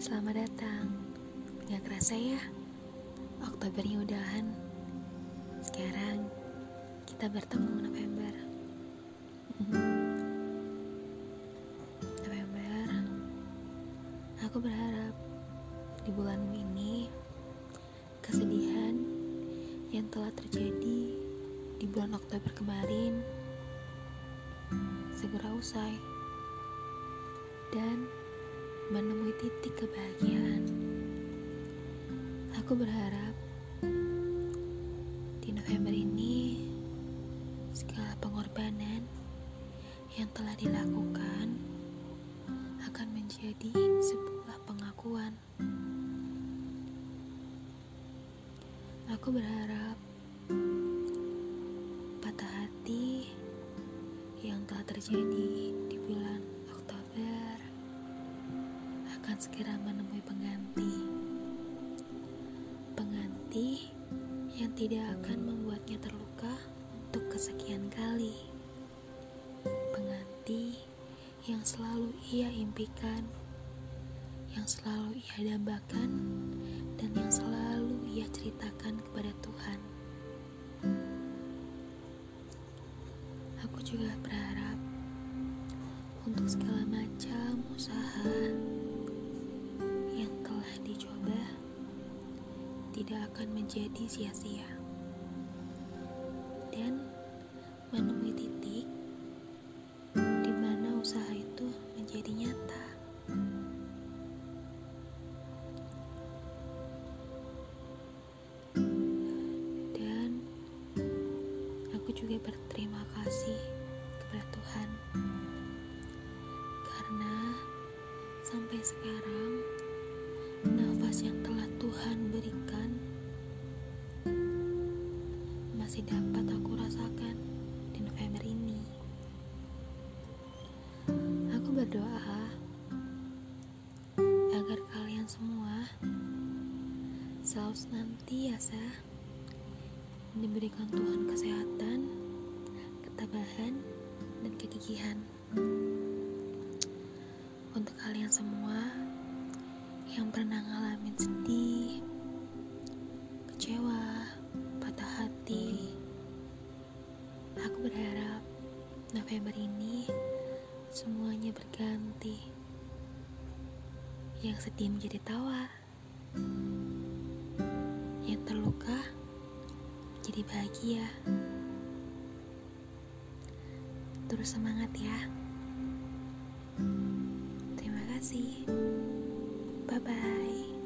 Selamat datang. Gak kerasa ya, Oktobernya udahan. Sekarang kita bertemu November. November, aku berharap di bulanmu ini kesedihan yang telah terjadi di bulan Oktober kemarin segera usai dan menemui titik kebahagiaan. Aku berharap di November ini segala pengorbanan yang telah dilakukan akan menjadi sebuah pengakuan. Aku berharap patah hati yang telah terjadi di bulan akan segera menemui pengganti. Pengganti yang tidak akan membuatnya terluka untuk kesekian kali. Pengganti yang selalu ia impikan, yang selalu ia dambakan, dan yang selalu ia ceritakan kepada Tuhan. Aku juga berharap untuk segala macam usaha telah dicoba tidak akan menjadi sia-sia dan menemui titik di mana usaha itu menjadi nyata. Dan aku juga berterima kasih kepada Tuhan karena sampai sekarang nafas yang telah Tuhan berikan masih dapat aku rasakan di November ini. Aku berdoa agar kalian semua selalu senantiasa diberikan Tuhan kesehatan, ketabahan, dan kegigihan. Untuk kalian semua yang pernah ngalamin sedih, kecewa, patah hati, aku berharap November ini semuanya berganti. Yang sedih menjadi tawa, yang terluka jadi bahagia. Terus semangat ya. Terima kasih. Bye-bye.